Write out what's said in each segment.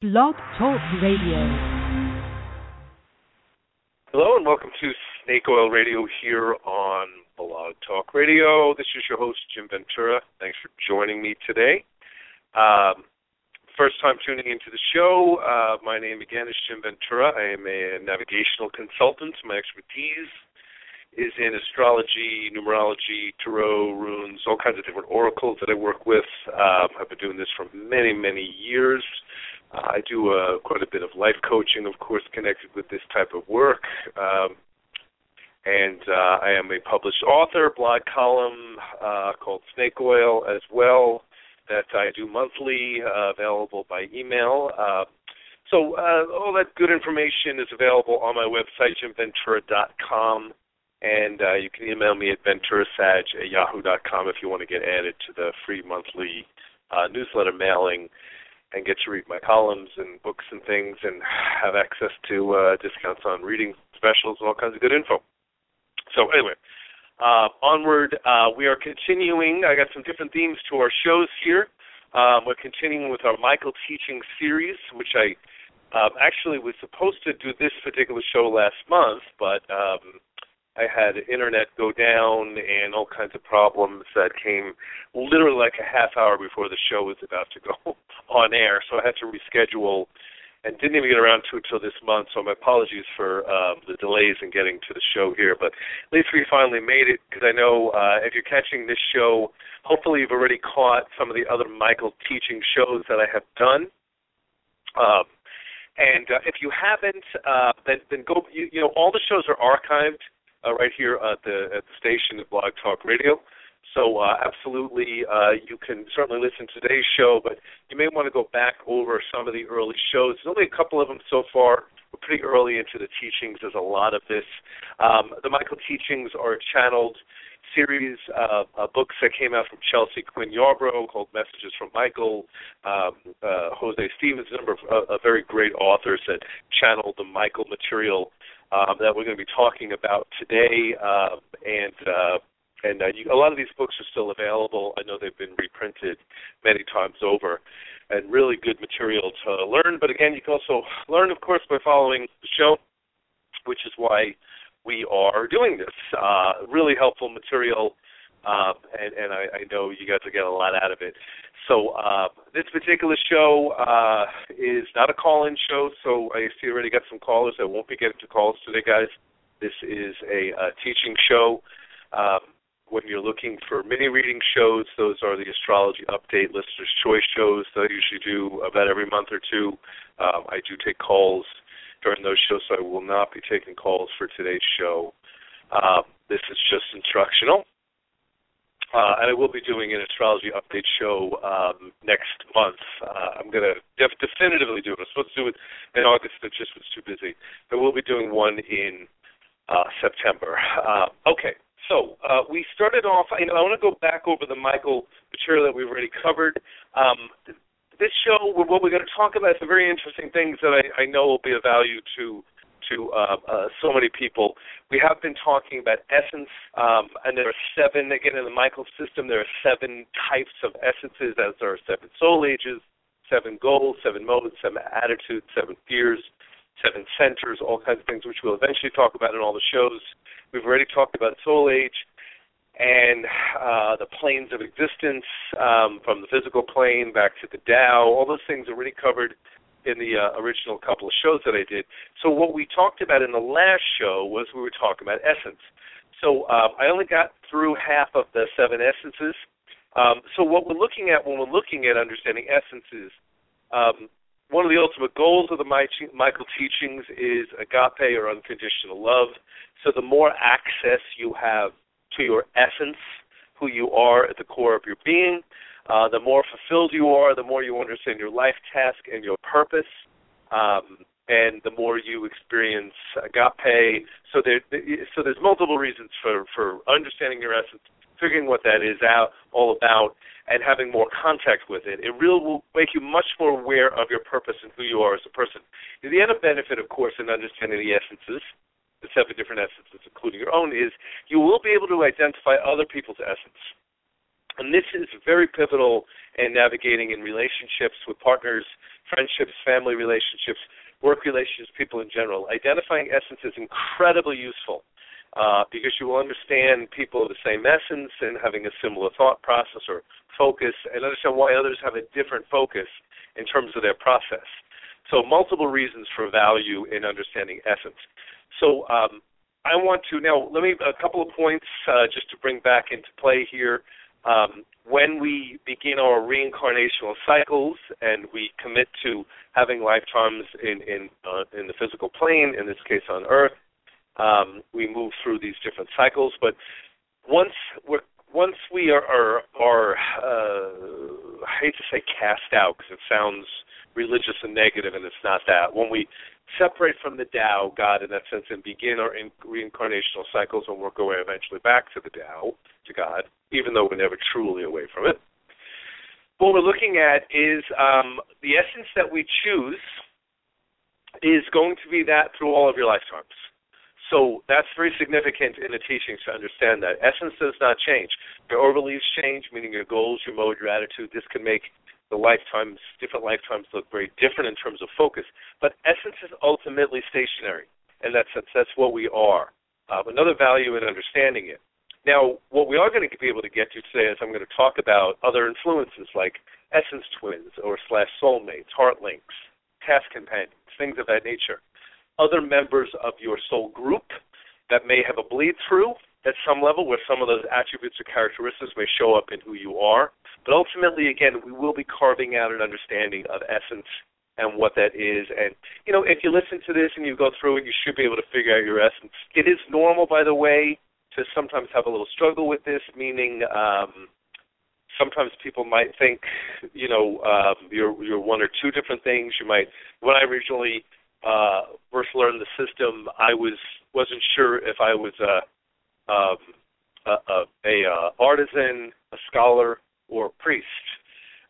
Blog Talk Radio. Hello and welcome to Snake Oil Radio here on Blog Talk Radio. This is your host, Jim Ventura. Thanks for joining me today. Um, first time tuning into the show, uh, my name again is Jim Ventura. I am a navigational consultant. My expertise is in astrology, numerology, tarot, runes, all kinds of different oracles that I work with. Um, I've been doing this for many, many years. Uh, I do uh, quite a bit of life coaching, of course, connected with this type of work. Um, and uh, I am a published author, blog column uh, called Snake Oil as well that I do monthly, uh, available by email. Uh, so uh, all that good information is available on my website, jimventura.com, and uh, you can email me at venturasag at yahoo.com if you want to get added to the free monthly uh, newsletter mailing and get to read my columns and books and things and have access to uh, discounts on reading specials and all kinds of good info. So anyway, uh, onward, uh, we are continuing. I got some different themes to our shows here. Um, we're continuing with our Michael teaching series, which I um, actually was supposed to do this particular show last month, but um, I had internet go down and all kinds of problems that came literally like a half hour before the show was about to go on air. So I had to reschedule and didn't even get around to it until this month. So my apologies for um, the delays in getting to the show here. But at least we finally made it because I know uh, if you're catching this show, hopefully you've already caught some of the other Michael teaching shows that I have done. Um, and uh, if you haven't, uh, then, then go. You, you know, all the shows are archived uh, right here at the at the station at Blog Talk Radio. So uh, absolutely, uh, you can certainly listen to today's show, but you may want to go back over some of the early shows. There's only a couple of them so far. We're pretty early into the teachings. There's a lot of this. Um, the Michael teachings are channeled series of uh, books that came out from Chelsea Quinn Yarbrough called Messages from Michael, um, uh, Jose Stevens, a number of uh, very great authors that channeled the Michael material um, that we're going to be talking about today. Uh, and uh, and uh, you, a lot of these books are still available. I know they've been reprinted many times over, and really good material to learn. But again, you can also learn, of course, by following the show, which is why we are doing this. Uh, really helpful material, uh, and, and I, I know you guys will get a lot out of it. So uh, this particular show uh, is not a call-in show, so I see already got some callers. I won't be getting to calls today, guys. This is a, a teaching show. Um, when you're looking for mini reading shows, those are the astrology update listeners' choice shows that I usually do about every month or two. Um, I do take calls during those shows, so I will not be taking calls for today's show. Um, this is just instructional. Uh, and I will be doing an astrology update show um, next month. Uh, I'm going to def- definitively do it. I was supposed to do it in August, but just was too busy. But we'll be doing one in uh, September. Uh, okay, so uh, we started off. Know, I want to go back over the Michael material that we've already covered. Um, this show, what we're going to talk about, some very interesting things that I, I know will be of value to to uh, uh, so many people. We have been talking about essence, um, and there are seven, again, in the Michael system, there are seven types of essences, as there are seven soul ages, seven goals, seven modes, seven attitudes, seven fears, seven centers, all kinds of things, which we'll eventually talk about in all the shows. We've already talked about soul age and uh, the planes of existence, um, from the physical plane back to the Tao. All those things are already covered in the uh, original couple of shows that I did. So what we talked about in the last show was we were talking about essence. So um, I only got through half of the seven essences. Um, so what we're looking at when we're looking at understanding essences, um, one of the ultimate goals of the Michael teachings is agape or unconditional love. So the more access you have to your essence, who you are at the core of your being, uh, the more fulfilled you are, the more you understand your life task and your purpose, um, and the more you experience agape. So there, so there's multiple reasons for for understanding your essence, figuring what that is out all about, and having more contact with it. It really will make you much more aware of your purpose and who you are as a person. The other benefit, of course, in understanding the essences the seven different essences, including your own, is you will be able to identify other people's essence. And this is very pivotal in navigating in relationships with partners, friendships, family relationships, work relationships, people in general. Identifying essence is incredibly useful uh, because you will understand people of the same essence and having a similar thought process or focus, and understand why others have a different focus in terms of their process. So, multiple reasons for value in understanding essence. So, um, I want to now let me a couple of points uh, just to bring back into play here. Um, when we begin our reincarnational cycles and we commit to having lifetimes in in uh, in the physical plane, in this case on Earth, um, we move through these different cycles. But once we're once we are are, are uh, I hate to say cast out because it sounds religious and negative, and it's not that. When we separate from the Tao, God, in that sense, and begin our in- reincarnational cycles and work our way eventually back to the Tao, to God, even though we're never truly away from it. What we're looking at is um, the essence that we choose is going to be that through all of your lifetimes. So that's very significant in the teachings to understand that. Essence does not change. Your beliefs change, meaning your goals, your mode, your attitude. This can make the lifetimes, different lifetimes look very different in terms of focus. But essence is ultimately stationary, and that's that's what we are. Uh, another value in understanding it. Now, what we are going to be able to get to today is I'm going to talk about other influences like essence twins or slash soulmates, heart links, task companions, things of that nature. Other members of your soul group that may have a bleed through at some level where some of those attributes or characteristics may show up in who you are. But ultimately, again, we will be carving out an understanding of essence and what that is. And, you know, if you listen to this and you go through it, you should be able to figure out your essence. It is normal, by the way, to sometimes have a little struggle with this, meaning um, sometimes people might think, you know, um, you're, you're one or two different things. You might, when I originally uh, first learned the system, I was wasn't sure if I was a um, a, a, a uh, artisan, a scholar, or a priest.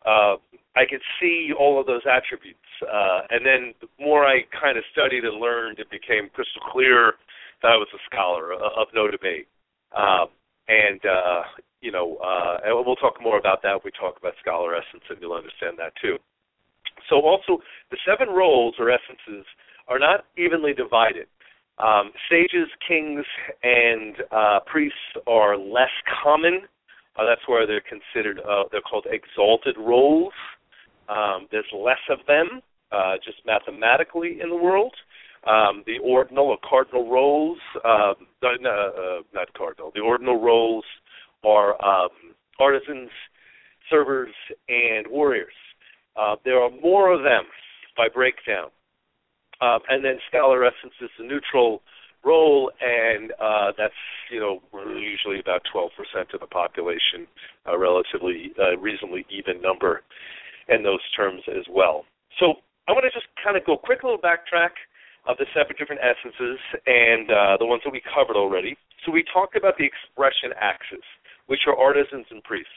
Uh, I could see all of those attributes, uh, and then the more I kind of studied and learned, it became crystal clear that I was a scholar uh, of no debate. Um, and uh, you know, uh, and we'll talk more about that when we talk about scholar essence, and you'll understand that too. So also, the seven roles or essences are not evenly divided. Um, sages, kings, and uh, priests are less common. Uh, that's where they're considered. Uh, they're called exalted roles. Um, there's less of them, uh, just mathematically in the world. Um, the ordinal or cardinal roles, um, uh, not cardinal. The ordinal roles are um, artisans, servers, and warriors. Uh, there are more of them by breakdown. Um, and then scholar essence is the neutral role, and uh, that's you know usually about 12% of the population, a relatively uh, reasonably even number in those terms as well. So I want to just kind of go quick little backtrack of the separate different essences and uh, the ones that we covered already. So we talked about the expression axis, which are artisans and priests.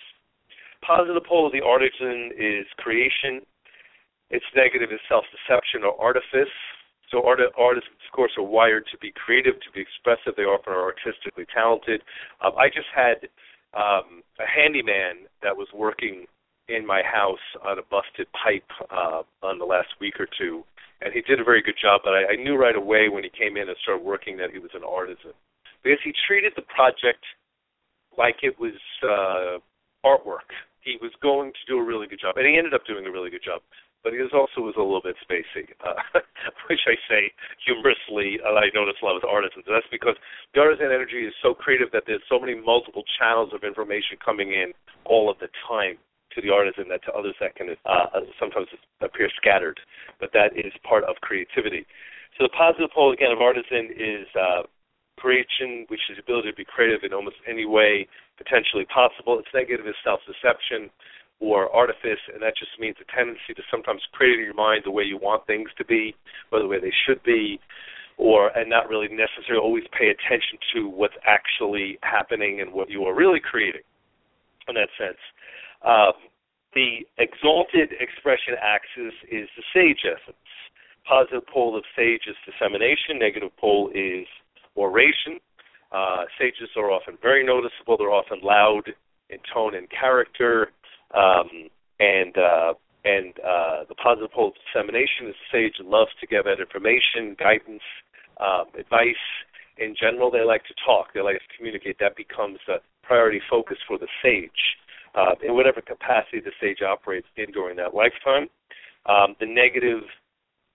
Positive pole of the artisan is creation. Its negative is self-deception or artifice. So art, artists, of course, are wired to be creative, to be expressive. They often are artistically talented. Um, I just had um, a handyman that was working in my house on a busted pipe uh, on the last week or two, and he did a very good job. But I, I knew right away when he came in and started working that he was an artisan because he treated the project like it was uh, artwork. He was going to do a really good job, and he ended up doing a really good job but he was also was a little bit spacey, uh, which I say humorously. Uh, I notice a lot with artisans. That's because the artisan energy is so creative that there's so many multiple channels of information coming in all of the time to the artisan that to others that can uh, sometimes appear scattered, but that is part of creativity. So the positive pole again of artisan is uh, creation, which is the ability to be creative in almost any way potentially possible. Its negative is self-deception or artifice, and that just means a tendency to sometimes create in your mind the way you want things to be, or the way they should be, or and not really necessarily always pay attention to what's actually happening and what you are really creating. In that sense, um, the exalted expression axis is the sage essence. Positive pole of sage is dissemination. Negative pole is oration. Uh, sages are often very noticeable. They're often loud in tone and character um, and uh, And uh, the positive pole of dissemination is sage loves to give out information, guidance, um, advice. In general, they like to talk. They like to communicate. That becomes the priority focus for the sage uh, in whatever capacity the sage operates in during that lifetime. Um, the negative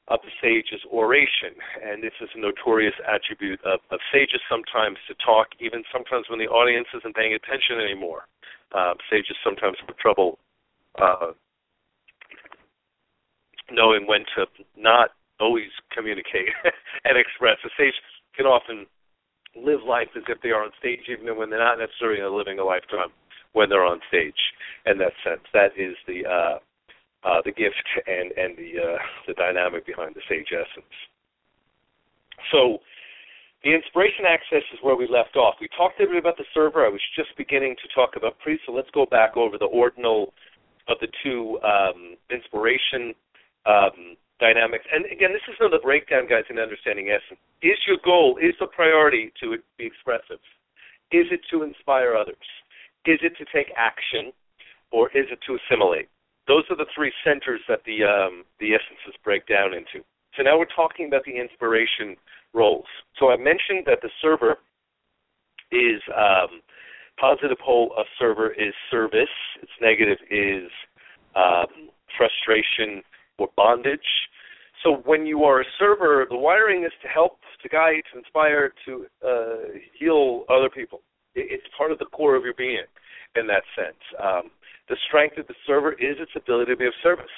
of the sage is oration, and this is a notorious attribute of, of sages sometimes to talk, even sometimes when the audience isn't paying attention anymore. Uh, sages sometimes have trouble uh, knowing when to not always communicate and express. A sage can often live life as if they are on stage, even when they're not necessarily living a lifetime when they're on stage. In that sense, that is the uh, uh, the gift and and the uh, the dynamic behind the sage essence. So. The inspiration axis is where we left off. We talked a bit about the server. I was just beginning to talk about priest, so let's go back over the ordinal of the two um, inspiration um, dynamics. And again, this is another breakdown, guys, in understanding essence. Is your goal, is the priority to be expressive? Is it to inspire others? Is it to take action, or is it to assimilate? Those are the three centers that the um, the essences break down into. So now we're talking about the inspiration roles. So I mentioned that the server is um, positive pole of server is service. Its negative is um, frustration or bondage. So when you are a server, the wiring is to help, to guide, to inspire, to uh, heal other people. It's part of the core of your being in that sense. Um, the strength of the server is its ability to be of service.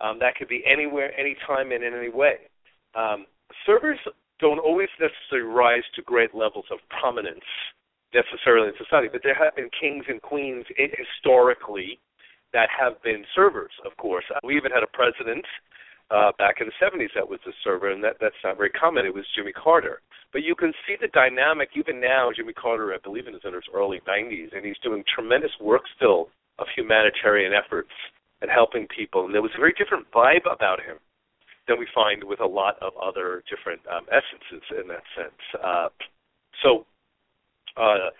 Um, that could be anywhere, anytime, and in any way. Um, servers don't always necessarily rise to great levels of prominence necessarily in society, but there have been kings and queens historically that have been servers, of course. We even had a president uh, back in the 70s that was a server, and that, that's not very common. It was Jimmy Carter. But you can see the dynamic even now. Jimmy Carter, I believe, in his early 90s, and he's doing tremendous work still of humanitarian efforts and helping people. And there was a very different vibe about him than we find with a lot of other different um, essences in that sense. Uh, so, uh,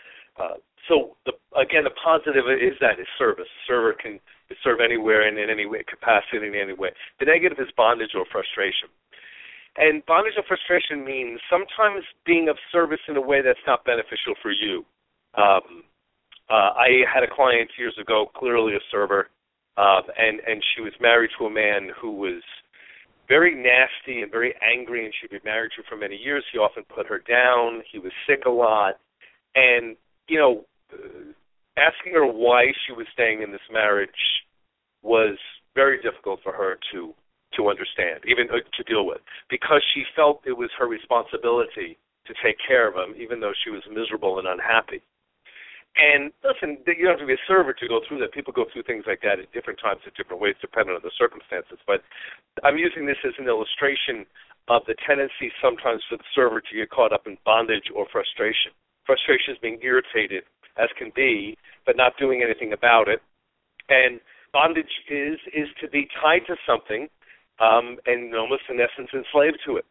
uh, so the, again, the positive is that is service. The server can serve anywhere and in any way, capacity in any way. The negative is bondage or frustration. And bondage or frustration means sometimes being of service in a way that's not beneficial for you. Um, uh, I had a client years ago, clearly a server, um, and and she was married to a man who was very nasty and very angry, and she'd been married to him for many years. He often put her down. He was sick a lot, and you know, uh, asking her why she was staying in this marriage was very difficult for her to to understand, even uh, to deal with, because she felt it was her responsibility to take care of him, even though she was miserable and unhappy. And listen, you don't have to be a server to go through that. People go through things like that at different times, in different ways, depending on the circumstances. But I'm using this as an illustration of the tendency sometimes for the server to get caught up in bondage or frustration. Frustration is being irritated as can be, but not doing anything about it. And bondage is is to be tied to something, um, and almost in essence enslaved to it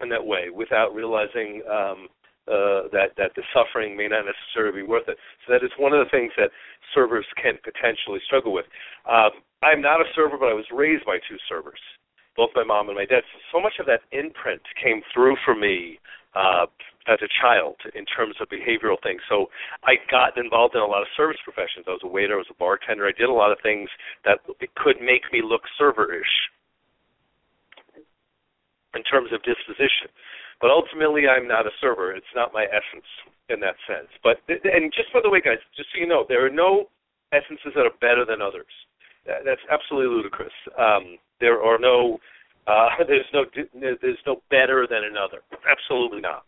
in that way, without realizing um, uh, that that the suffering may not necessarily be worth it. So that is one of the things that servers can potentially struggle with. Um, I'm not a server, but I was raised by two servers, both my mom and my dad. So, so much of that imprint came through for me uh, as a child in terms of behavioral things. So I got involved in a lot of service professions. I was a waiter, I was a bartender. I did a lot of things that could make me look serverish in terms of disposition. But ultimately, I'm not a server. It's not my essence in that sense. But and just by the way, guys, just so you know, there are no essences that are better than others. That's absolutely ludicrous. Um, there are no uh, there's no there's no better than another. Absolutely not.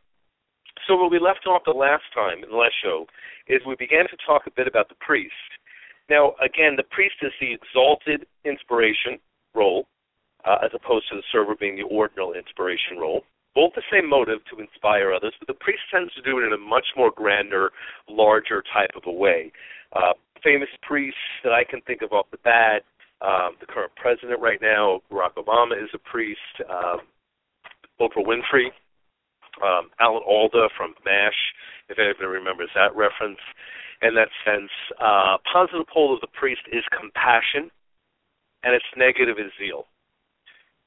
So where we left off the last time in the last show is we began to talk a bit about the priest. Now, again, the priest is the exalted inspiration role, uh, as opposed to the server being the ordinal inspiration role. Both the same motive to inspire others, but the priest tends to do it in a much more grander, larger type of a way. Uh, famous priests that I can think of off the bat um, the current president right now, Barack Obama, is a priest. Um, Oprah Winfrey, um, Alan Alda from MASH, if anybody remembers that reference. In that sense, uh, positive pole of the priest is compassion. and its negative is zeal.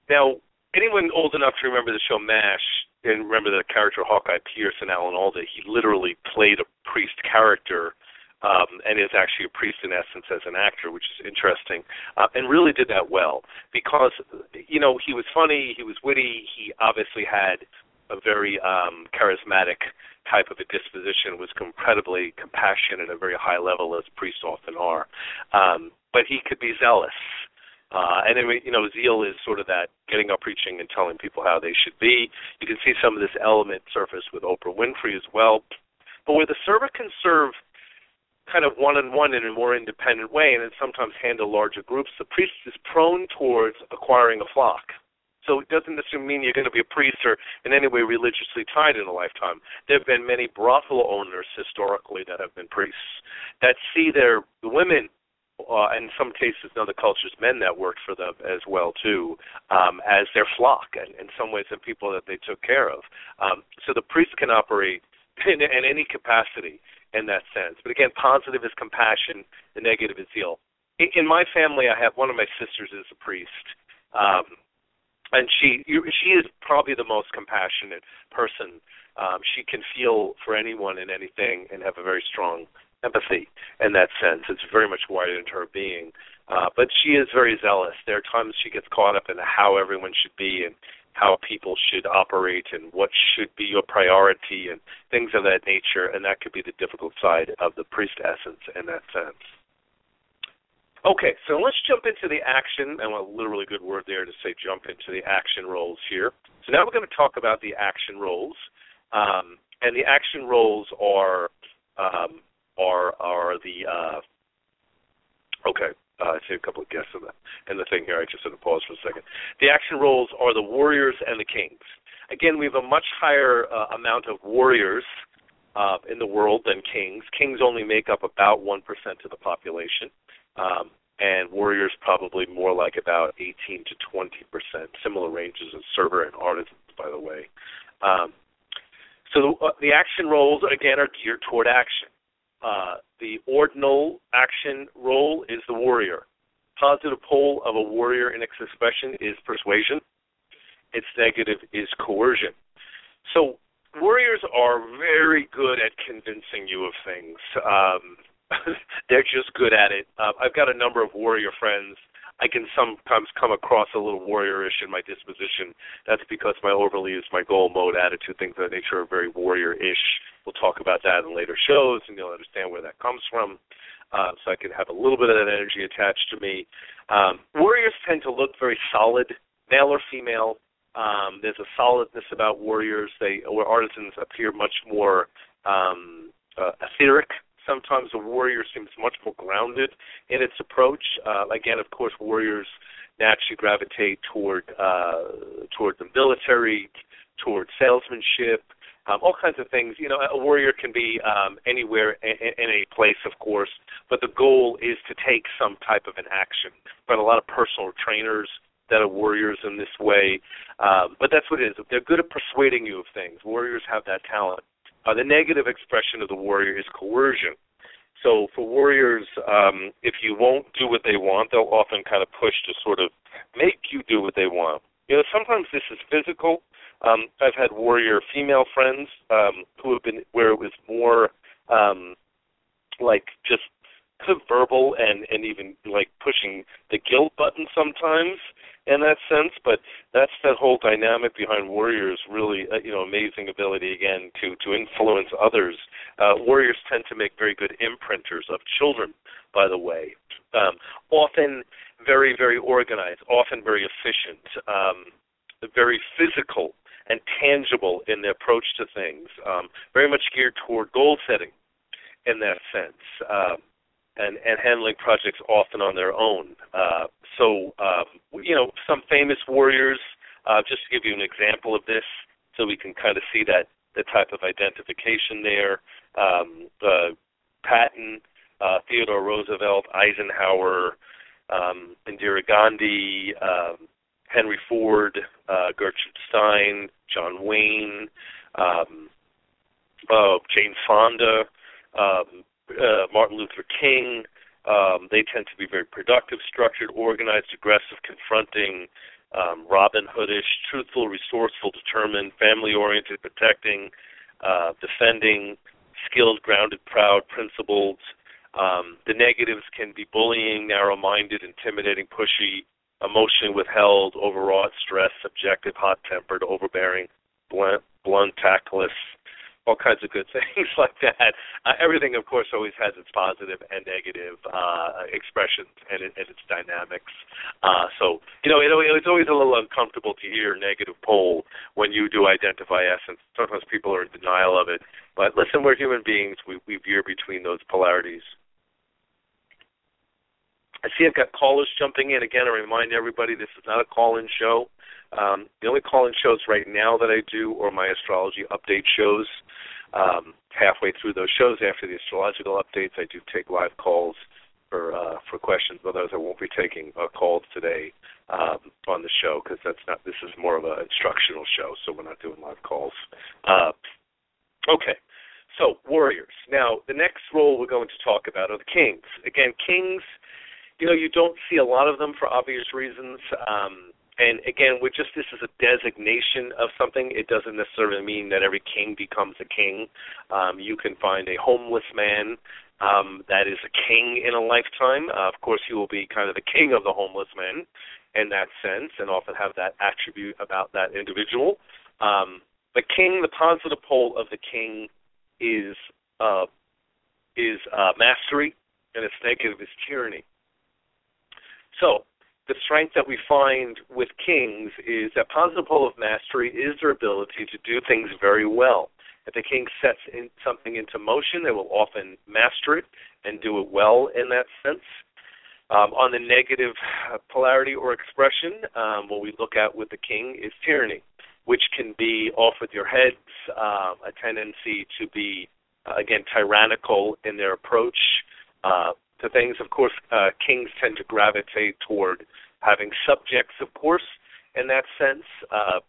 Now, anyone old enough to remember the show MASH and remember the character Hawkeye Pierce and Alan Alda, he literally played a priest character um, and is actually a priest in essence as an actor, which is interesting, uh, and really did that well because you know he was funny, he was witty, he obviously had a very um, charismatic type of a disposition, was incredibly compassionate at a very high level, as priests often are. Um, but he could be zealous. Uh, and anyway, you know, zeal is sort of that getting up preaching and telling people how they should be. You can see some of this element surface with Oprah Winfrey as well. But where the servant can serve kind of one on one in a more independent way and then sometimes handle larger groups, the priest is prone towards acquiring a flock. So it doesn't necessarily mean you're going to be a priest or in any way religiously tied in a lifetime. There have been many brothel owners historically that have been priests that see their women uh, in some cases in other cultures, men that worked for them as well too, um, as their flock, and in some ways the people that they took care of. Um, so the priest can operate in, in any capacity in that sense. But again, positive is compassion, the negative is zeal. In, my family, I have one of my sisters is a priest. Um, and she she is probably the most compassionate person. Um, she can feel for anyone and anything and have a very strong empathy in that sense. It's very much wired into her being. Uh, but she is very zealous. There are times she gets caught up in how everyone should be and how people should operate and what should be your priority and things of that nature, and that could be the difficult side of the priest essence in that sense. Okay, so let's jump into the action, and a literally good word there to say jump into the action roles here. So now we're going to talk about the action roles, um, and the action roles are um, are are the uh, okay. Uh, I see a couple of guests in the in the thing here. I just had to pause for a second. The action roles are the warriors and the kings. Again, we have a much higher uh, amount of warriors uh, in the world than kings. Kings only make up about one percent of the population um, and Warriors probably more like about 18 to 20 percent. Similar ranges as server and artisans, by the way. Um, so the, uh, the action roles again are geared toward action. Uh, the ordinal action role is the warrior. Positive pole of a warrior in expression is persuasion. Its negative is coercion. So warriors are very good at convincing you of things. Um, they're just good at it. Uh, I've got a number of warrior friends. I can sometimes come across a little warriorish in my disposition. That's because my overleaves my goal mode attitude, things of that nature are very warrior-ish. We'll talk about that in later shows, and you'll understand where that comes from. Uh, so I can have a little bit of that energy attached to me. Um, warriors tend to look very solid, male or female. Um, there's a solidness about warriors. They, or artisans appear much more um, uh, etheric Sometimes a warrior seems much more grounded in its approach. Uh, again, of course, warriors naturally gravitate toward uh, toward the military, toward salesmanship, um, all kinds of things. You know, a warrior can be um, anywhere in, in a place, of course, but the goal is to take some type of an action. But a lot of personal trainers that are warriors in this way, um, but that's what it is. They're good at persuading you of things. Warriors have that talent. Uh, the negative expression of the warrior is coercion. So for warriors, um, if you won't do what they want, they'll often kind of push to sort of make you do what they want. You know, sometimes this is physical. Um, I've had warrior female friends um, who have been where it was more um, like just verbal and and even like pushing the guilt button sometimes in that sense. But that's that whole dynamic behind warriors. Really, uh, you know, amazing ability again to to influence others. Uh, warriors tend to make very good imprinters of children. By the way, um, often very very organized, often very efficient, um, very physical and tangible in their approach to things. Um, very much geared toward goal setting in that sense. Um, and, and handling projects often on their own. Uh, so, um, you know, some famous warriors, uh, just to give you an example of this, so we can kind of see that the type of identification there. Um, uh, Patton, uh, Theodore Roosevelt, Eisenhower, um, Indira Gandhi, um, Henry Ford, uh, Gertrude Stein, John Wayne, um, uh, Jane Fonda, um, uh, Martin Luther King, Um, they tend to be very productive, structured, organized, aggressive, confronting, um, Robin Hoodish, truthful, resourceful, determined, family oriented, protecting, uh, defending, skilled, grounded, proud, principled. Um, the negatives can be bullying, narrow minded, intimidating, pushy, emotionally withheld, overwrought, stressed, subjective, hot tempered, overbearing, blunt, blunt, tactless, all kinds of good things like that. Uh, everything, of course, always has its positive and negative uh, expressions and, and its dynamics. Uh, so, you know, it, it's always a little uncomfortable to hear negative pole when you do identify essence. Sometimes people are in denial of it. But listen, we're human beings. We, we veer between those polarities. I see I've got callers jumping in. Again, I remind everybody this is not a call-in show. Um, the only call-in shows right now that I do are my astrology update shows. Um, halfway through those shows, after the astrological updates, I do take live calls for uh, for questions. Otherwise, I won't be taking uh, calls today um, on the show because that's not. This is more of an instructional show, so we're not doing live calls. Uh, okay. So, warriors. Now, the next role we're going to talk about are the kings. Again, kings, you know, you don't see a lot of them for obvious reasons. Um, and again, we're just this is a designation of something. It doesn't necessarily mean that every king becomes a king. Um, you can find a homeless man um, that is a king in a lifetime. Uh, of course, he will be kind of the king of the homeless men in that sense, and often have that attribute about that individual. Um, the king, the positive pole of the king, is uh, is uh, mastery, and its negative is tyranny. So the strength that we find with kings is that positive pole of mastery is their ability to do things very well. If the king sets in something into motion, they will often master it and do it well in that sense. Um, on the negative polarity or expression, um, what we look at with the king is tyranny, which can be off with your heads, um, a tendency to be, uh, again, tyrannical in their approach, uh, to things. Of course, uh, kings tend to gravitate toward having subjects, of course, in that sense, uh,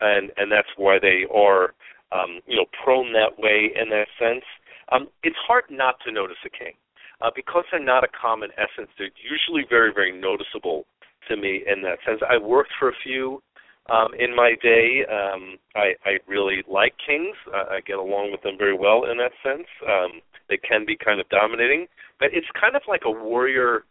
and and that's why they are, um, you know, prone that way in that sense. Um, it's hard not to notice a king uh, because they're not a common essence. They're usually very very noticeable to me in that sense. I worked for a few um, in my day. Um, I, I really like kings. Uh, I get along with them very well in that sense. Um, they can be kind of dominating, but it's kind of like a warrior,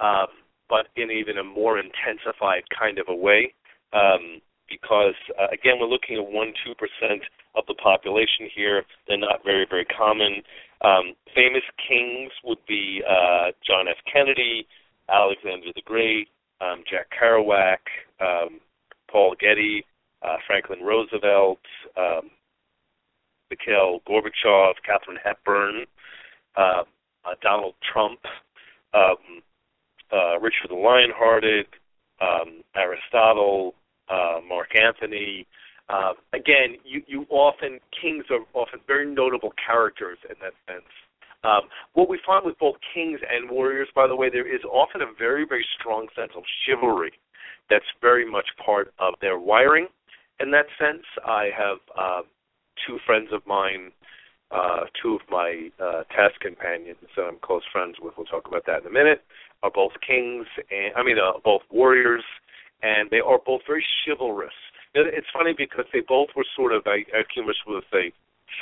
um, but in even a more intensified kind of a way. Um, because uh, again, we're looking at one two percent of the population here. They're not very very common. Um, famous kings would be uh, John F. Kennedy, Alexander the Great, um, Jack Kerouac, um, Paul Getty, uh, Franklin Roosevelt, um, Mikhail Gorbachev, Katharine Hepburn, uh, uh, Donald Trump, um, uh, Richard the Lionhearted, um, Aristotle, uh, Mark Antony. Uh, again, you, you often kings are often very notable characters in that sense. Um, what we find with both kings and warriors, by the way, there is often a very, very strong sense of chivalry that's very much part of their wiring. In that sense, I have uh, two friends of mine uh, two of my uh, task companions that I'm close friends with, we'll talk about that in a minute, are both kings, and I mean, uh, both warriors, and they are both very chivalrous. It's funny because they both were sort of, I, I humorous with a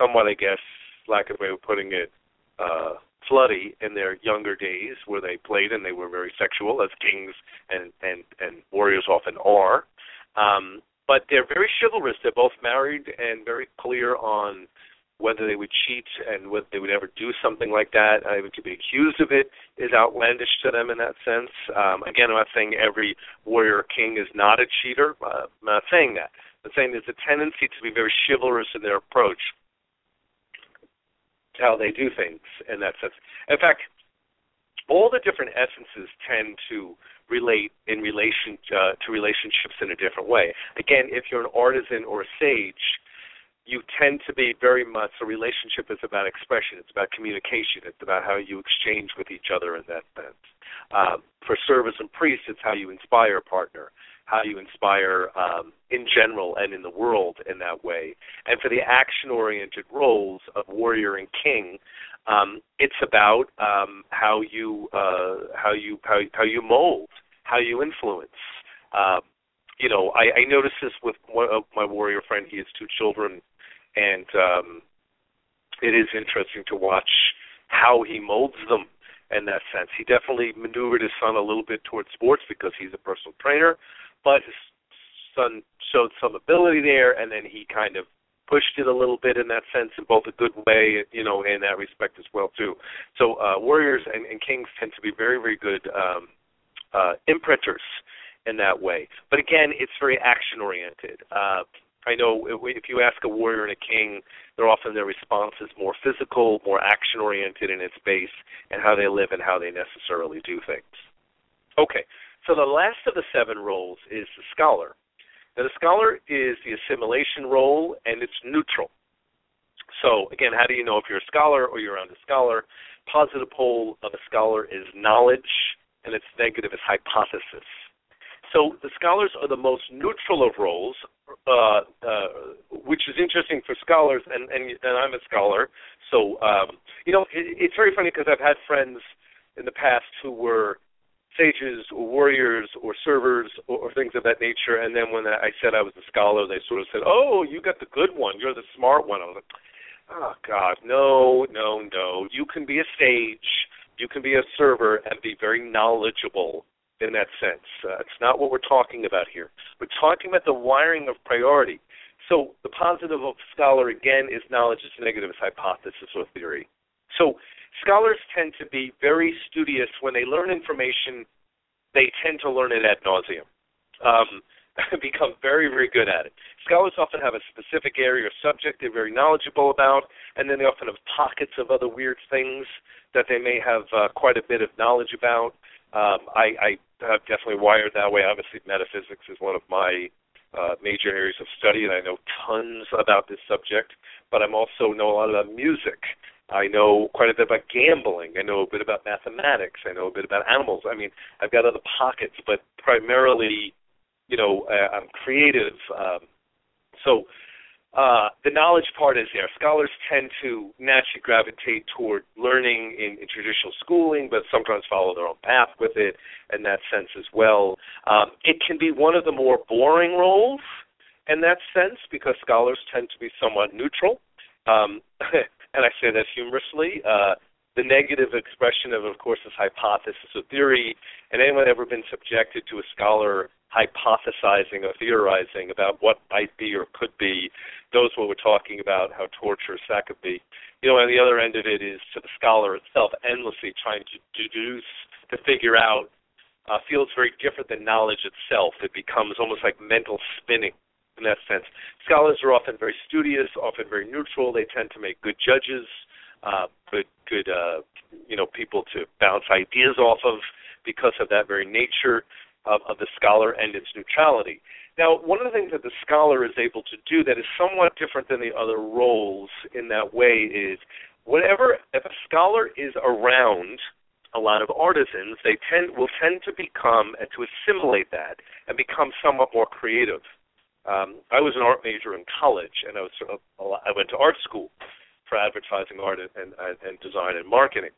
somewhat, I guess, lack of way of putting it, uh, slutty in their younger days, where they played and they were very sexual, as kings and and and warriors often are. Um, but they're very chivalrous. They're both married and very clear on whether they would cheat and whether they would ever do something like that, uh, even to be accused of it, is outlandish to them in that sense. Um, again, I'm not saying every warrior king is not a cheater. Uh, I'm not saying that. I'm saying there's a tendency to be very chivalrous in their approach to how they do things in that sense. In fact, all the different essences tend to relate in relation uh, to relationships in a different way. Again, if you're an artisan or a sage, you tend to be very much a relationship is about expression it's about communication it's about how you exchange with each other in that sense um, for service and priest it's how you inspire a partner how you inspire um, in general and in the world in that way. And for the action-oriented roles of warrior and king, um, it's about um, how you uh, how you how, how you mold, how you influence. Uh, you know, I, I noticed this with one of my warrior friend. He has two children, and um, it is interesting to watch how he molds them in that sense. He definitely maneuvered his son a little bit towards sports because he's a personal trainer, but his son showed some ability there, and then he kind of pushed it a little bit in that sense in both a good way, you know, in that respect as well too. So uh, warriors and, and kings tend to be very, very good um, uh, imprinters in that way. But again, it's very action oriented. Uh, I know if you ask a warrior and a king, they're often their response is more physical, more action oriented in its base, and how they live and how they necessarily do things. Okay, so the last of the seven roles is the scholar. Now, the scholar is the assimilation role, and it's neutral. So, again, how do you know if you're a scholar or you're around a scholar? Positive pole of a scholar is knowledge, and its negative is hypothesis. So the scholars are the most neutral of roles, uh, uh, which is interesting for scholars, and, and, and I'm a scholar. So, um, you know, it, it's very funny because I've had friends in the past who were sages or warriors or servers or, or things of that nature. And then when I said I was a scholar, they sort of said, "Oh, you got the good one. You're the smart one." I was like, "Oh God, no, no, no. You can be a sage, you can be a server, and be very knowledgeable." In that sense, uh, it's not what we're talking about here. We're talking about the wiring of priority. So the positive of scholar again is knowledge is negative is hypothesis or theory. So scholars tend to be very studious when they learn information. They tend to learn it ad nauseum, um, become very, very good at it. Scholars often have a specific area or subject they're very knowledgeable about, and then they often have pockets of other weird things that they may have uh, quite a bit of knowledge about. Um, I, I have definitely wired that way. Obviously, metaphysics is one of my uh, major areas of study, and I know tons about this subject. But I'm also know a lot about music. I know quite a bit about gambling. I know a bit about mathematics. I know a bit about animals. I mean, I've got other pockets, but primarily, you know, uh, I'm creative. Um, so uh, the knowledge part is there. Scholars tend to naturally gravitate toward learning in, in, traditional schooling, but sometimes follow their own path with it in that sense as well. Um, it can be one of the more boring roles in that sense because scholars tend to be somewhat neutral. Um, and I say that humorously. Uh, the negative expression of, of course, is hypothesis or theory. And anyone ever been subjected to a scholar hypothesizing or theorizing about what might be or could be knows what we're talking about, how torturous that could be. You know, on the other end of it is to the scholar itself, endlessly trying to deduce, to figure out, uh, feels very different than knowledge itself. It becomes almost like mental spinning in that sense. Scholars are often very studious, often very neutral. They tend to make good judges, uh, good good uh, you know people to bounce ideas off of because of that very nature of, of the scholar and its neutrality. Now, one of the things that the scholar is able to do that is somewhat different than the other roles in that way is whenever if a scholar is around a lot of artisans, they tend will tend to become and to assimilate that and become somewhat more creative um, I was an art major in college, and I was sort of I went to art school for advertising, art, and, and, and design and marketing.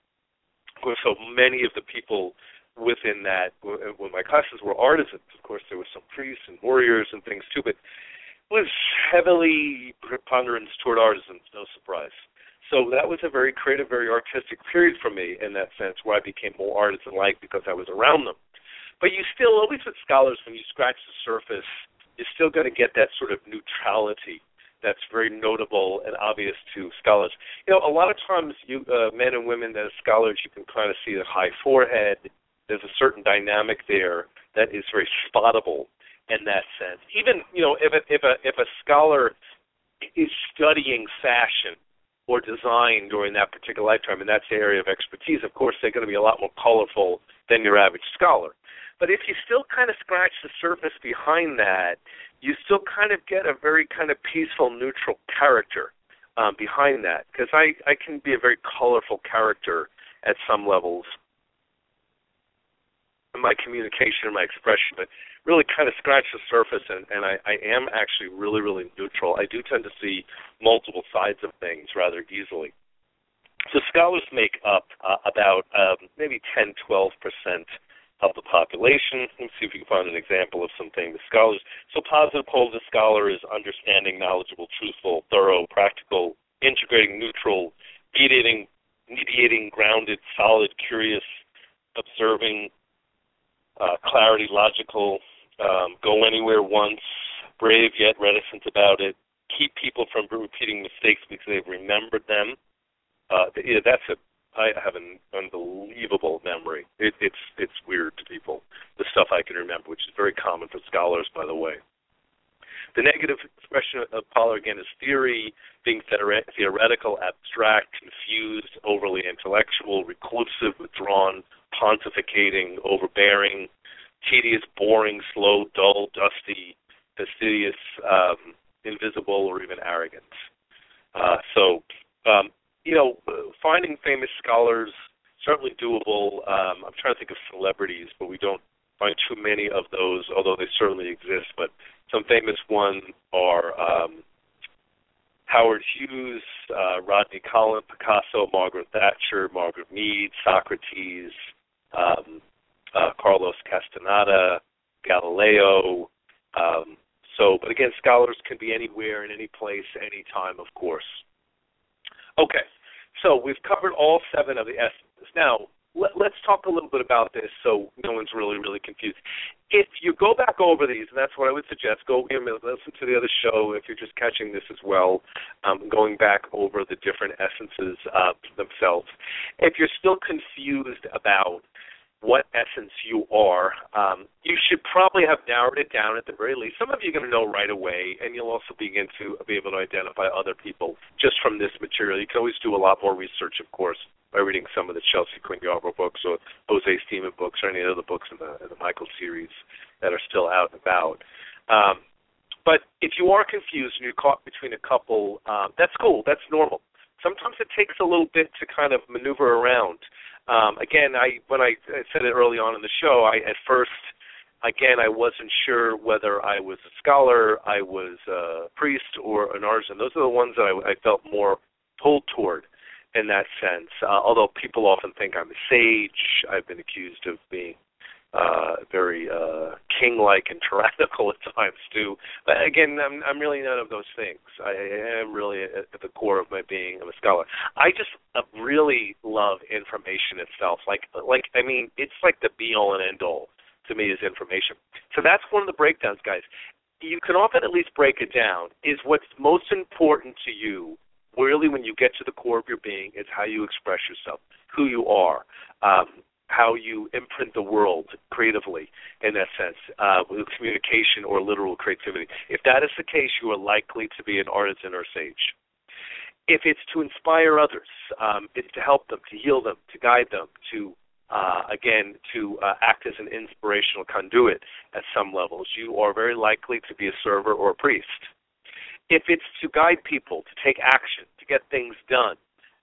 So many of the people within that, when my classes were artisans, of course there were some priests and warriors and things too, but it was heavily preponderance toward artisans. No surprise. So that was a very creative, very artistic period for me in that sense, where I became more artisan-like because I was around them. But you still, always with scholars, when you scratch the surface you're still going to get that sort of neutrality that's very notable and obvious to scholars. You know, a lot of times, you uh, men and women that are scholars, you can kind of see the high forehead. There's a certain dynamic there that is very spottable in that sense. Even you know, if a, if a if a scholar is studying fashion or design during that particular lifetime, and that's the area of expertise, of course, they're going to be a lot more colorful than your average scholar. But if you still kind of scratch the surface behind that, you still kind of get a very kind of peaceful, neutral character um, behind that. Because I, I can be a very colorful character at some levels my communication and my expression. But really kind of scratch the surface, and, and I, I am actually really, really neutral. I do tend to see multiple sides of things rather easily. So scholars make up uh, about um, maybe 10, 12 percent of the population. Let's see if we can find an example of some famous scholars. So positive of the scholar is understanding, knowledgeable, truthful, thorough, practical, integrating, neutral, mediating, mediating, grounded, solid, curious, observing, uh, clarity, logical, um, go anywhere once, brave yet reticent about it, keep people from repeating mistakes because they've remembered them. Uh, yeah, that's a. I have an unbelievable memory. It, it's it's weird to people the stuff I can remember, which is very common for scholars, by the way. The negative expression of Pollard again is theory, being theoretical, abstract, confused, overly intellectual, reclusive, withdrawn, pontificating, overbearing, tedious, boring, slow, dull, dusty, fastidious, um, invisible, or even arrogant. Uh, so, um, you know, finding famous scholars certainly doable. Um, I'm trying to think of celebrities, but we don't find too many of those, although they certainly exist. But some famous ones are um, Howard Hughes, uh, Rodney Collin, Picasso, Margaret Thatcher, Margaret Mead, Socrates, um, uh, Carlos Castaneda, Galileo. Um, so, but again, scholars can be anywhere, in any place, any time, of course. Okay, so we've covered all seven of the essences. Now, let, us talk a little bit about this so no one's really, really confused. If you go back over these, and that's what I would suggest, go in and listen to the other show if you're just catching this as well, um, going back over the different essences uh, themselves. If you're still confused about what essence you are, um, you should probably have narrowed it down at the very least. Some of you are going to know right away, and you'll also begin to be able to identify other people just from this material. You can always do a lot more research, of course, by reading some of the Chelsea Quinn Yarbrough books or Jose Stevens books or any of the books in the, in the Michael series that are still out and about. Um, but if you are confused and you're caught between a couple, um, that's cool. That's normal. Sometimes it takes a little bit to kind of maneuver around. Um, again, I when I, I said it early on in the show, I at first again I wasn't sure whether I was a scholar, I was a priest, or an artisan. Those are the ones that I, I felt more pulled toward in that sense. Uh, although people often think I'm a sage, I've been accused of being uh, very uh, king-like and tyrannical at times too. But again, I'm, I'm really none of those things. I, am really at, at the core of my being. I'm a scholar. I just uh, really love information itself. Like, like I mean, it's like the be-all and end-all to me is information. So that's one of the breakdowns, guys. You can often at least break it down. Is what's most important to you really when you get to the core of your being is how you express yourself, who you are. Um, how you imprint the world creatively in that sense uh, with communication or literal creativity. If that is the case, you are likely to be an artisan or sage. If it's to inspire others, um, it's to help them, to heal them, to guide them, to uh, again to uh, act as an inspirational conduit at some levels, you are very likely to be a server or a priest. If it's to guide people to take action, to get things done,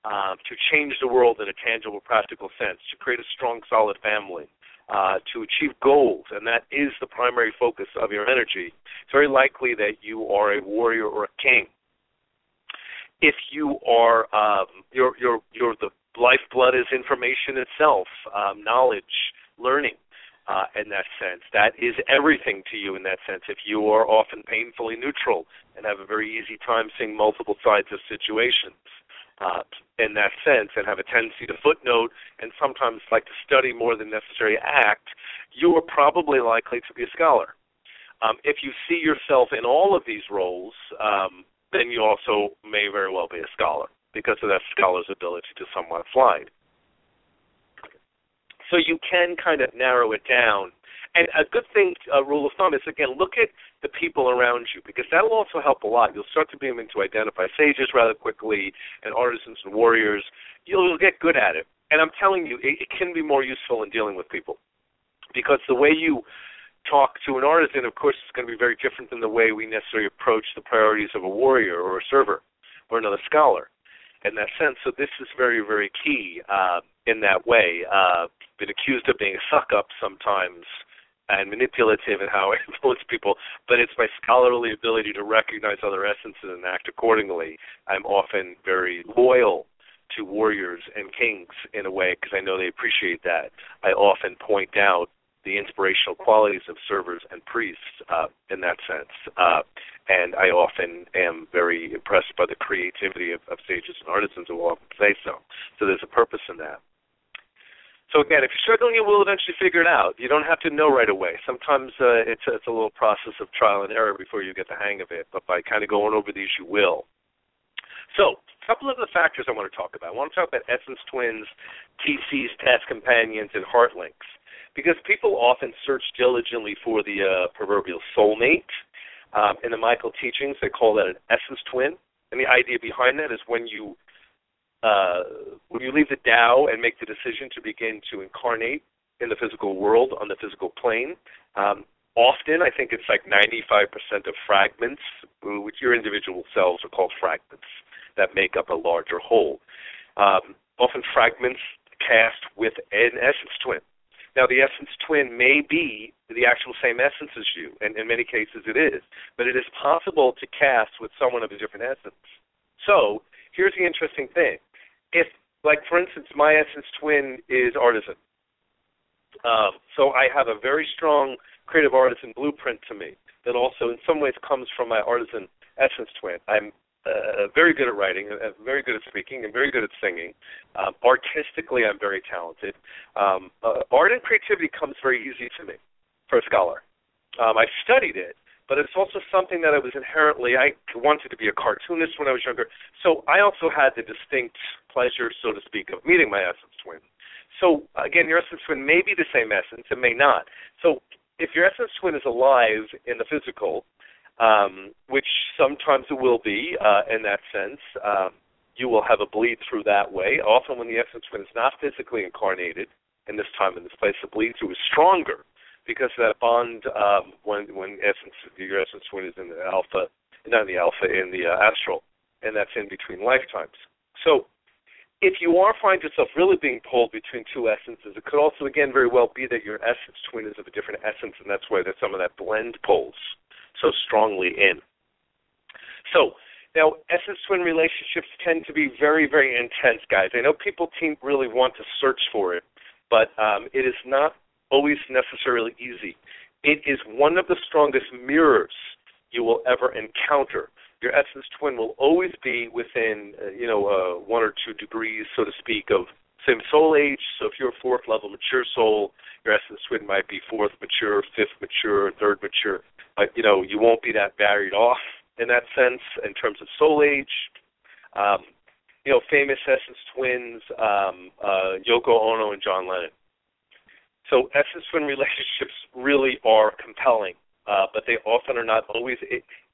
uh, to change the world in a tangible, practical sense, to create a strong, solid family, uh, to achieve goals, and that is the primary focus of your energy, it's very likely that you are a warrior or a king. If you are, um, your your your the lifeblood is information itself, um, knowledge, learning. Uh, in that sense, that is everything to you. In that sense, if you are often painfully neutral and have a very easy time seeing multiple sides of situations, uh, in that sense and have a tendency to footnote and sometimes like to study more than necessary act, you are probably likely to be a scholar. Um, if you see yourself in all of these roles, um, then you also may very well be a scholar because of that scholar's ability to somewhat slide. So you can kind of narrow it down and a good thing, a rule of thumb, is again look at the people around you because that will also help a lot. You'll start to be able to identify sages rather quickly and artisans and warriors. You'll, you'll get good at it. And I'm telling you, it, it can be more useful in dealing with people because the way you talk to an artisan, of course, is going to be very different than the way we necessarily approach the priorities of a warrior or a server or another scholar in that sense. So this is very, very key uh, in that way. Uh, been accused of being a suck up sometimes and manipulative in how I influence people, but it's my scholarly ability to recognize other essences and act accordingly. I'm often very loyal to warriors and kings in a way because I know they appreciate that. I often point out the inspirational qualities of servers and priests uh, in that sense. Uh, and I often am very impressed by the creativity of, of sages and artisans who often say so. So there's a purpose in that. So again, if you're struggling, you will eventually figure it out. You don't have to know right away. Sometimes uh, it's a, it's a little process of trial and error before you get the hang of it. But by kind of going over these, you will. So, a couple of the factors I want to talk about. I want to talk about essence twins, TCs, task companions, and heart links, because people often search diligently for the uh, proverbial soulmate. Um, in the Michael teachings, they call that an essence twin, and the idea behind that is when you uh, when you leave the Tao and make the decision to begin to incarnate in the physical world on the physical plane, um, often I think it's like 95% of fragments, which your individual cells are called fragments that make up a larger whole. Um, often fragments cast with an essence twin. Now, the essence twin may be the actual same essence as you, and in many cases it is, but it is possible to cast with someone of a different essence. So, here's the interesting thing if like for instance my essence twin is artisan um, so i have a very strong creative artisan blueprint to me that also in some ways comes from my artisan essence twin i'm uh, very good at writing, uh, very good at speaking, and very good at singing. Um, artistically, I'm very talented. Um, uh, art and creativity comes very easy to me for a scholar. Um, I studied it, but it's also something that I was inherently I wanted to be a cartoonist when I was younger. So I also had the distinct pleasure, so to speak, of meeting my essence twin. So again, your essence twin may be the same essence, it may not. So if your essence twin is alive in the physical, um, which sometimes it will be uh, in that sense, um, you will have a bleed through that way. Often, when the essence twin is not physically incarnated in this time and this place, the bleed through is stronger because that bond um, when when essence your essence twin is in the alpha, not in the alpha, in the uh, astral, and that's in between lifetimes. So if you are find yourself really being pulled between two essences, it could also again very well be that your essence twin is of a different essence, and that's why that some of that blend pulls so strongly in. So now, essence twin relationships tend to be very, very intense, guys. I know people team really want to search for it, but um, it is not always necessarily easy. It is one of the strongest mirrors you will ever encounter. Your essence twin will always be within, uh, you know, uh, one or two degrees, so to speak, of same soul age. So if you're a fourth level mature soul, your essence twin might be fourth mature, fifth mature, third mature. But you know, you won't be that varied off in that sense in terms of soul age. Um, you know, famous essence twins, um, uh, Yoko Ono and John Lennon. So essence twin relationships really are compelling, uh, but they often are not always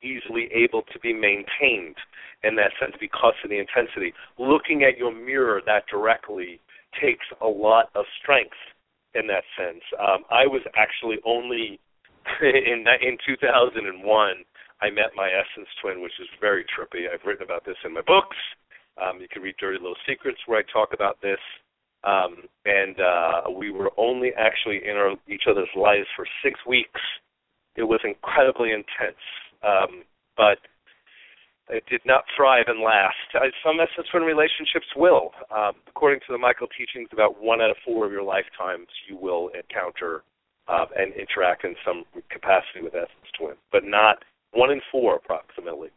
easily able to be maintained in that sense because of the intensity. Looking at your mirror that directly takes a lot of strength in that sense. Um, I was actually only in in 2001 I met my essence twin, which is very trippy. I've written about this in my books. Um, you can read Dirty Little Secrets where I talk about this um, and uh, we were only actually in our, each other's lives for six weeks. It was incredibly intense, um, but it did not thrive and last. Uh, some essence twin relationships will. Um, according to the Michael teachings, about one out of four of your lifetimes you will encounter uh, and interact in some capacity with essence twin, but not one in four approximately.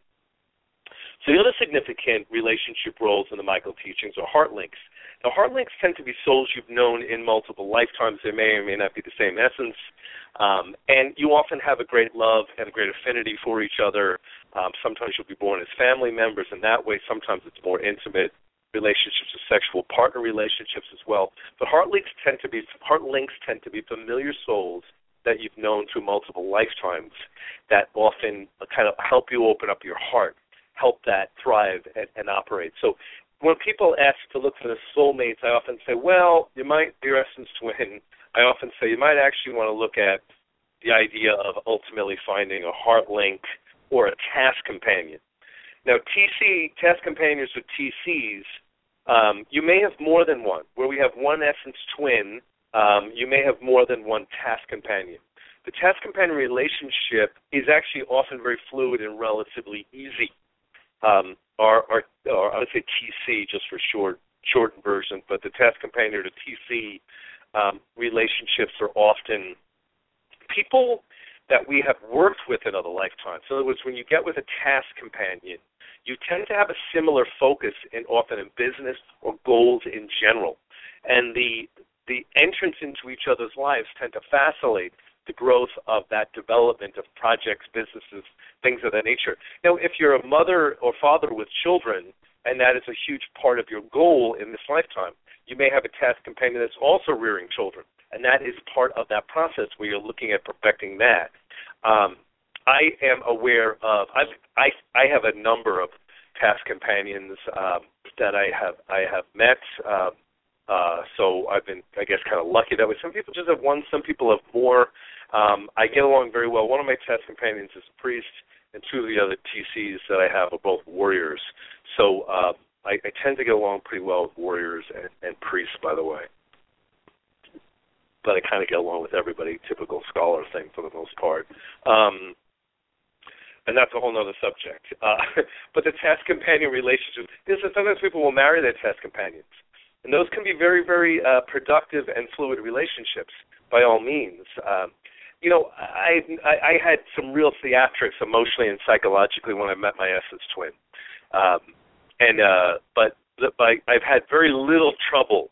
So the other significant relationship roles in the Michael teachings are heart links. Now, heart links tend to be souls you've known in multiple lifetimes. They may or may not be the same essence. Um, and you often have a great love and a great affinity for each other. Um, sometimes you'll be born as family members in that way. Sometimes it's more intimate relationships or sexual partner relationships as well. But heart links tend to be heart links tend to be familiar souls that you've known through multiple lifetimes that often kind of help you open up your heart help that thrive and, and operate. So when people ask to look for the soulmates, I often say, well, you might be essence twin. I often say you might actually want to look at the idea of ultimately finding a heart link or a task companion. Now, TC task companions or TCs, um, you may have more than one. Where we have one essence twin, um, you may have more than one task companion. the task companion relationship is actually often very fluid and relatively easy. Um, our, our, or I would say TC just for short shortened version, but the task companion or the TC um, relationships are often people that we have worked with in other lifetimes. So in other words, when you get with a task companion, you tend to have a similar focus in often in business or goals in general. And the the entrance into each other's lives tend to facilitate the growth of that development of projects, businesses, things of that nature. Now, if you're a mother or father with children, and that is a huge part of your goal in this lifetime, you may have a task companion that's also rearing children, and that is part of that process where you're looking at perfecting that. Um, I am aware of I've, I I have a number of task companions um, that I have I have met. Um, uh, so I've been I guess kind of lucky that way. Some people just have one, some people have more. Um, I get along very well. One of my task companions is a priest, and two of the other TCs that I have are both warriors. So uh, I, I tend to get along pretty well with warriors and, and priests, by the way but I kind of get along with everybody. Typical scholar thing for the most part. Um, and that's a whole other subject. Uh, but the task companion relationship sometimes people will marry their task companions, and those can be very, very uh, productive and fluid relationships by all means. Um, you know, I, I I had some real theatrics emotionally and psychologically when I met my essence twin, um, and uh, but but I've had very little trouble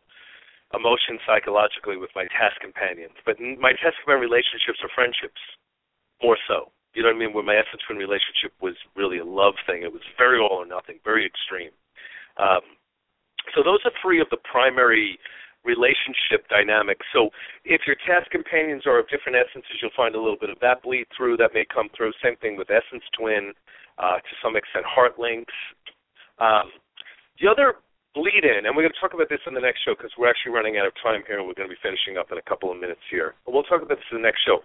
emotion psychologically with my task companions. But my task companion relationships are friendships, more so. You know what I mean? Where my essence twin relationship was really a love thing. It was very all or nothing, very extreme. Um, so those are three of the primary relationship dynamics. So if your task companions are of different essences, you'll find a little bit of that bleed through. That may come through. Same thing with essence twin, uh, to some extent heart links. Um, the other bleed in, and we're going to talk about this in the next show because we're actually running out of time here, and we're going to be finishing up in a couple of minutes here. But we'll talk about this in the next show.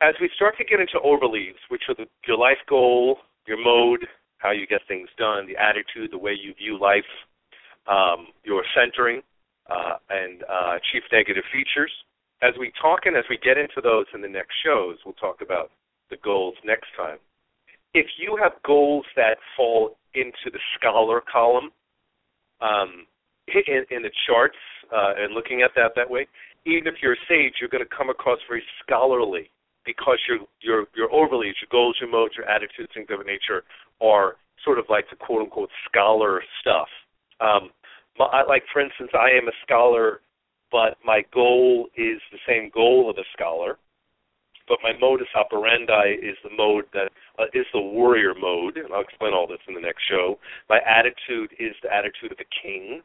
As we start to get into overleaves, which are the, your life goal, your mode, how you get things done, the attitude, the way you view life, um, your centering, uh, and uh, chief negative features. As we talk and as we get into those in the next shows, we'll talk about the goals next time. If you have goals that fall into the scholar column, um, in, in the charts uh, and looking at that that way, even if you're a sage, you're going to come across very scholarly because your your your overleaves, your goals, your modes, your attitudes, things of a nature are sort of like the quote unquote scholar stuff. Um, my, like for instance, I am a scholar, but my goal is the same goal of a scholar but my modus operandi is the mode that uh, is the warrior mode, and I'll explain all this in the next show. My attitude is the attitude of a king.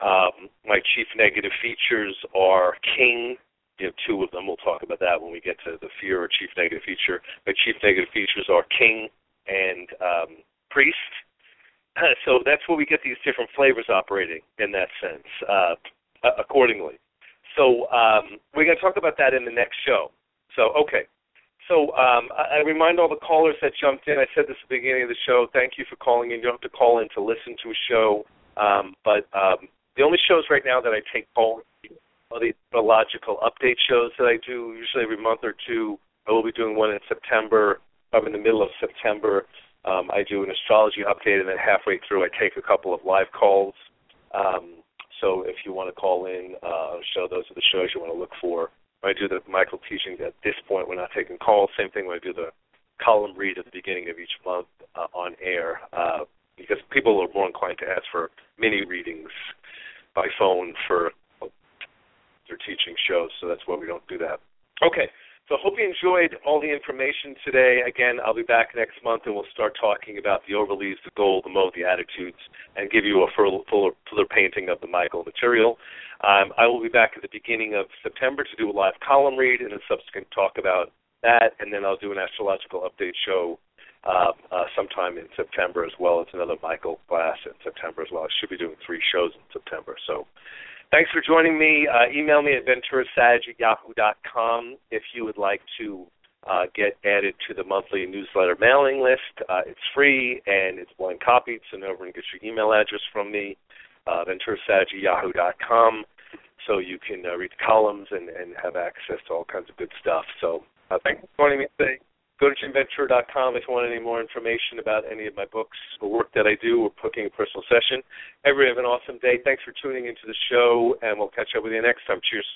Um, my chief negative features are king. You know, two of them. We'll talk about that when we get to the fear or chief negative feature. My chief negative features are king and um, priest. so that's where we get these different flavors operating in that sense, uh, accordingly. So um, we're going to talk about that in the next show. So, okay. So um, I, I remind all the callers that jumped in. I said this at the beginning of the show. Thank you for calling in. You don't have to call in to listen to a show, um, but um, the only shows right now that I take call are the logical update shows that I do usually every month or two. I will be doing one in September. I'm in the middle of September. Um, I do an astrology update, and then halfway through, I take a couple of live calls. Um, so if you want to call in uh, show, those are the shows you want to look for. I do the Michael teachings at this point, we're not taking calls. Same thing when I do the column read at the beginning of each month uh, on air, uh, because people are more inclined to ask for mini readings by phone for their teaching shows. So that's why we don't do that. Okay. So hope you enjoyed all the information today. Again, I'll be back next month and we'll start talking about the overleaves, the goal, the mode, the attitudes, and give you a fuller, fuller, fuller painting of the Michael material. Um, I will be back at the beginning of September to do a live column read and a subsequent talk about that, and then I'll do an astrological update show uh, uh, sometime in September as well as another Michael class in September as well. I should be doing three shows in September. So Thanks for joining me. Uh, email me at venturasag at yahoo.com if you would like to uh, get added to the monthly newsletter mailing list. Uh, it's free and it's blank copied, so no one gets your email address from me. Uh, venturasag at yahoo.com so you can uh, read the columns and, and have access to all kinds of good stuff. So Uh, thanks for joining me today. Go to jimventura.com if you want any more information about any of my books or work that I do or booking a personal session. Everybody have an awesome day. Thanks for tuning into the show, and we'll catch up with you next time. Cheers.